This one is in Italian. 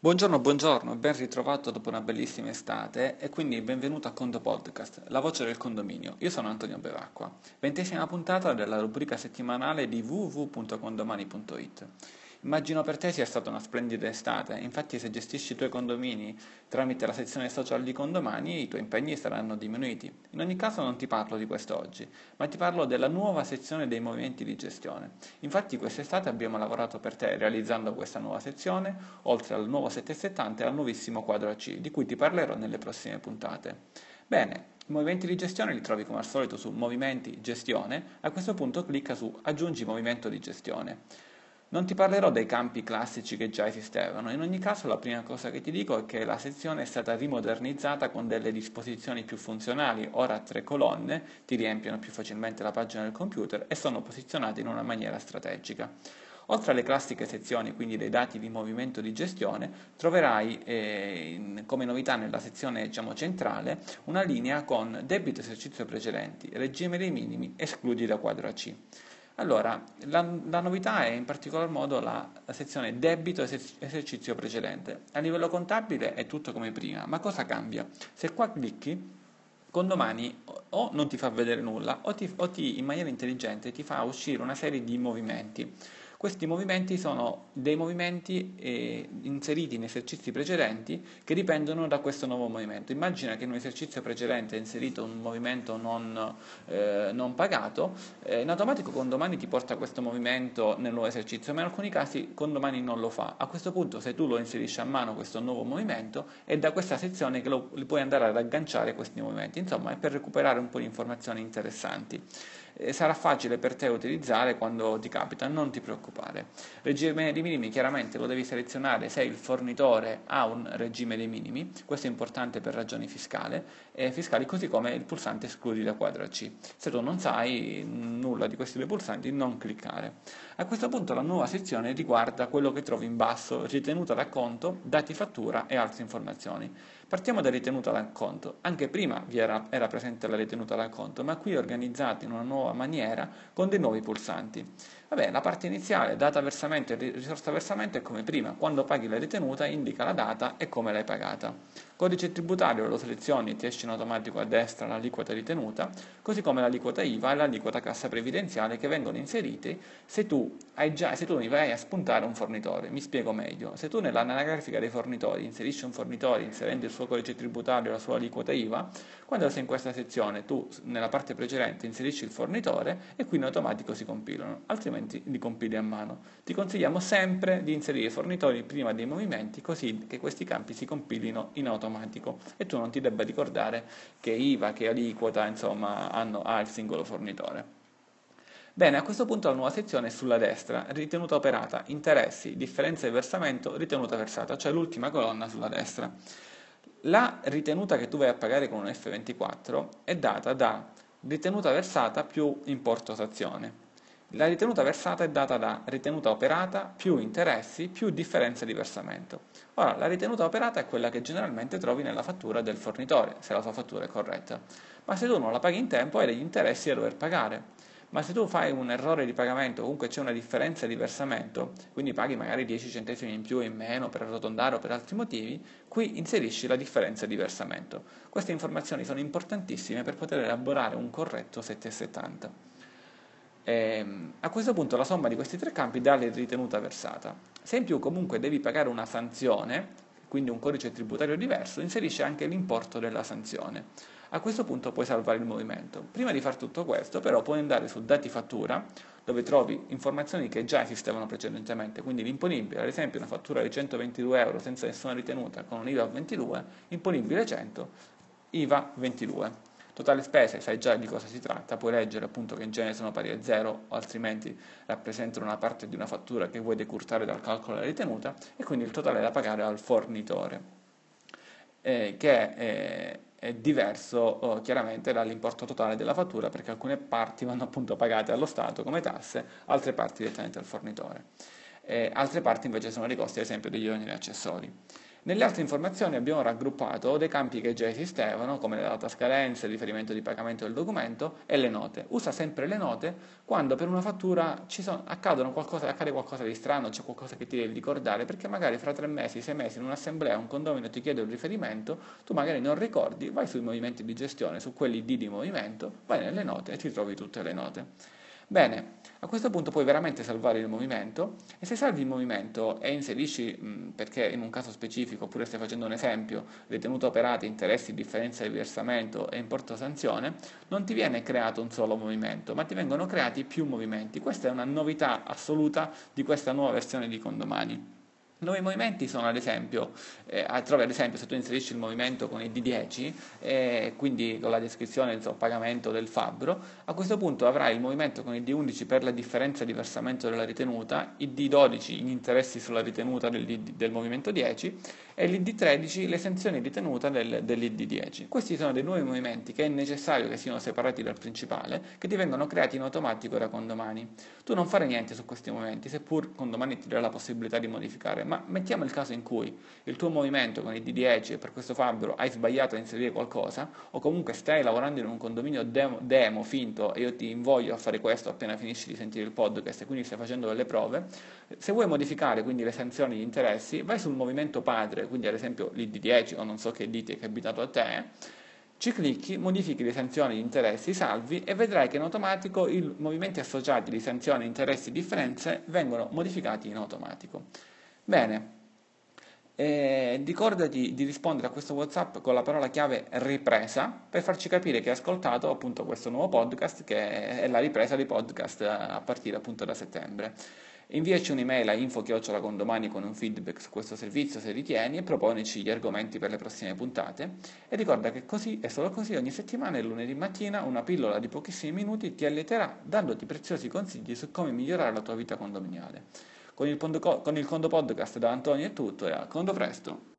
Buongiorno, buongiorno, ben ritrovato dopo una bellissima estate e quindi benvenuto a Condo Podcast, la voce del condominio. Io sono Antonio Bevacqua, ventesima puntata della rubrica settimanale di www.condomani.it. Immagino per te sia stata una splendida estate, infatti se gestisci i tuoi condomini tramite la sezione social di Condomani i tuoi impegni saranno diminuiti. In ogni caso non ti parlo di questo oggi, ma ti parlo della nuova sezione dei movimenti di gestione. Infatti quest'estate abbiamo lavorato per te realizzando questa nuova sezione, oltre al nuovo 770 e al nuovissimo quadro AC, di cui ti parlerò nelle prossime puntate. Bene, i movimenti di gestione li trovi come al solito su Movimenti Gestione, a questo punto clicca su Aggiungi movimento di gestione. Non ti parlerò dei campi classici che già esistevano, in ogni caso la prima cosa che ti dico è che la sezione è stata rimodernizzata con delle disposizioni più funzionali, ora tre colonne ti riempiono più facilmente la pagina del computer e sono posizionate in una maniera strategica. Oltre alle classiche sezioni, quindi dei dati di movimento di gestione, troverai eh, in, come novità nella sezione diciamo, centrale una linea con debito esercizio precedenti, regime dei minimi, escludi da quadro AC. Allora, la, la, novità è in particolar modo la, la sezione debito esercizio precedente. A livello contabile è tutto come prima, ma cosa cambia? Se qua clicchi, condomani o non ti fa vedere nulla o, ti, o ti, in maniera intelligente ti fa uscire una serie di movimenti. Questi movimenti sono dei movimenti eh, inseriti in esercizi precedenti che dipendono da questo nuovo movimento. Immagina che in un esercizio precedente è inserito un movimento non, eh, non pagato, eh, in automatico condomani ti porta questo movimento nel nuovo esercizio, ma in alcuni casi condomani non lo fa. A questo punto se tu lo inserisci a mano questo nuovo movimento è da questa sezione che lo, puoi andare ad agganciare questi movimenti, insomma è per recuperare un po' di informazioni interessanti sarà facile per te utilizzare quando ti capita, non ti preoccupare. Regime dei minimi chiaramente lo devi selezionare se il fornitore ha un regime dei minimi, questo è importante per ragioni fiscali, eh, fiscali così come il pulsante escludi da quadro C. Se tu non sai nulla di questi due pulsanti non cliccare. A questo punto la nuova sezione riguarda quello che trovi in basso, ritenuta d'acconto, dati fattura e altre informazioni. Partiamo da ritenuta d'acconto. Anche prima vi era, era presente la ritenuta d'acconto, ma qui è organizzata in una nuova maniera con dei nuovi pulsanti. Vabbè, la parte iniziale, data versamento e risorsa versamento è come prima, quando paghi la ritenuta indica la data e come l'hai pagata. Codice tributario lo selezioni e ti esce in automatico a destra l'aliquota ritenuta, così come l'aliquota IVA e l'aliquota cassa previdenziale che vengono inseriti se tu, hai già, se tu mi vai a spuntare un fornitore. Mi spiego meglio. Se tu nell'anagrafica dei fornitori inserisci un fornitore inserendo il suo codice tributario e la sua aliquota IVA, quando sei in questa sezione tu nella parte precedente inserisci il fornitore e qui in automatico si compilano, altrimenti li compili a mano. Ti consigliamo sempre di inserire i fornitori prima dei movimenti così che questi campi si compilino in automatico e tu non ti debba ricordare che IVA, che aliquota, insomma, hanno, ha il singolo fornitore. Bene, a questo punto la nuova sezione è sulla destra, ritenuta operata, interessi, differenza di versamento, ritenuta versata, cioè l'ultima colonna sulla destra. La ritenuta che tu vai a pagare con un F24 è data da ritenuta versata più importo sazione. La ritenuta versata è data da ritenuta operata più interessi più differenza di versamento. Ora, la ritenuta operata è quella che generalmente trovi nella fattura del fornitore, se la sua fattura è corretta. Ma se tu non la paghi in tempo hai degli interessi da dover pagare ma se tu fai un errore di pagamento, comunque c'è una differenza di versamento, quindi paghi magari 10 centesimi in più o in meno per arrotondare o per altri motivi, qui inserisci la differenza di versamento. Queste informazioni sono importantissime per poter elaborare un corretto 770. Ehm, a questo punto la somma di questi tre campi dà la ritenuta versata. Se in più comunque devi pagare una sanzione, quindi un codice tributario diverso, inserisce anche l'importo della sanzione. A questo punto puoi salvare il movimento. Prima di fare tutto questo, però, puoi andare su dati fattura, dove trovi informazioni che già esistevano precedentemente, quindi l'imponibile, ad esempio una fattura di 122 euro senza nessuna ritenuta con un IVA 22, imponibile 100, IVA 22. Totale spese, sai già di cosa si tratta, puoi leggere appunto che in genere sono pari a zero o altrimenti rappresentano una parte di una fattura che vuoi decurtare dal calcolo della ritenuta e quindi il totale da pagare al fornitore, eh, che è è diverso oh, chiaramente dall'importo totale della fattura perché alcune parti vanno appunto pagate allo Stato come tasse, altre parti direttamente al fornitore. Eh, altre parti invece sono dei costi ad esempio degli oneri accessori. Nelle altre informazioni abbiamo raggruppato dei campi che già esistevano, come la data scadenza, il riferimento di pagamento del documento e le note. Usa sempre le note quando per una fattura sono, qualcosa, accade qualcosa di strano, c'è qualcosa che ti devi ricordare, perché magari fra tre mesi, sei mesi in un'assemblea un condomino ti chiede un riferimento, tu magari non ricordi, vai sui movimenti di gestione, su quelli di movimento, vai nelle note e ti trovi tutte le note. Bene, a questo punto puoi veramente salvare il movimento e se salvi il movimento e inserisci, mh, perché in un caso specifico, oppure stai facendo un esempio, ritenuto operati, interessi, differenza di versamento e importo sanzione, non ti viene creato un solo movimento, ma ti vengono creati più movimenti. Questa è una novità assoluta di questa nuova versione di Condomani. Nuovi movimenti sono ad esempio, eh, trovi ad esempio se tu inserisci il movimento con il D10, eh, quindi con la descrizione del pagamento del fabbro, a questo punto avrai il movimento con il D11 per la differenza di versamento della ritenuta, il D12 gli interessi sulla ritenuta del, del movimento 10 e l'ID13 l'esenzione ritenuta del, dell'ID10. Questi sono dei nuovi movimenti che è necessario che siano separati dal principale, che ti vengono creati in automatico da condomani. Tu non fare niente su questi movimenti, seppur condomani ti dà la possibilità di modificare, ma mettiamo il caso in cui il tuo movimento con il D10 e per questo fabbro hai sbagliato a inserire qualcosa, o comunque stai lavorando in un condominio demo, demo finto e io ti invoglio a fare questo appena finisci di sentire il podcast e quindi stai facendo delle prove, se vuoi modificare quindi le sanzioni di interessi, vai sul movimento padre quindi ad esempio l'ID10 o non so che dite che è abitato a te, ci clicchi, modifichi le sanzioni di interessi, salvi e vedrai che in automatico i movimenti associati di sanzioni, interessi e differenze vengono modificati in automatico. Bene, eh, ricordati di rispondere a questo WhatsApp con la parola chiave ripresa per farci capire che hai ascoltato appunto questo nuovo podcast che è la ripresa dei podcast a partire appunto da settembre. Inviaci un'email a info-condomani con un feedback su questo servizio se ritieni e proponici gli argomenti per le prossime puntate. E ricorda che così e solo così ogni settimana e lunedì mattina una pillola di pochissimi minuti ti alleterà dandoti preziosi consigli su come migliorare la tua vita condominiale. Con il, con il Condo Podcast da Antonio è tutto e a condo presto!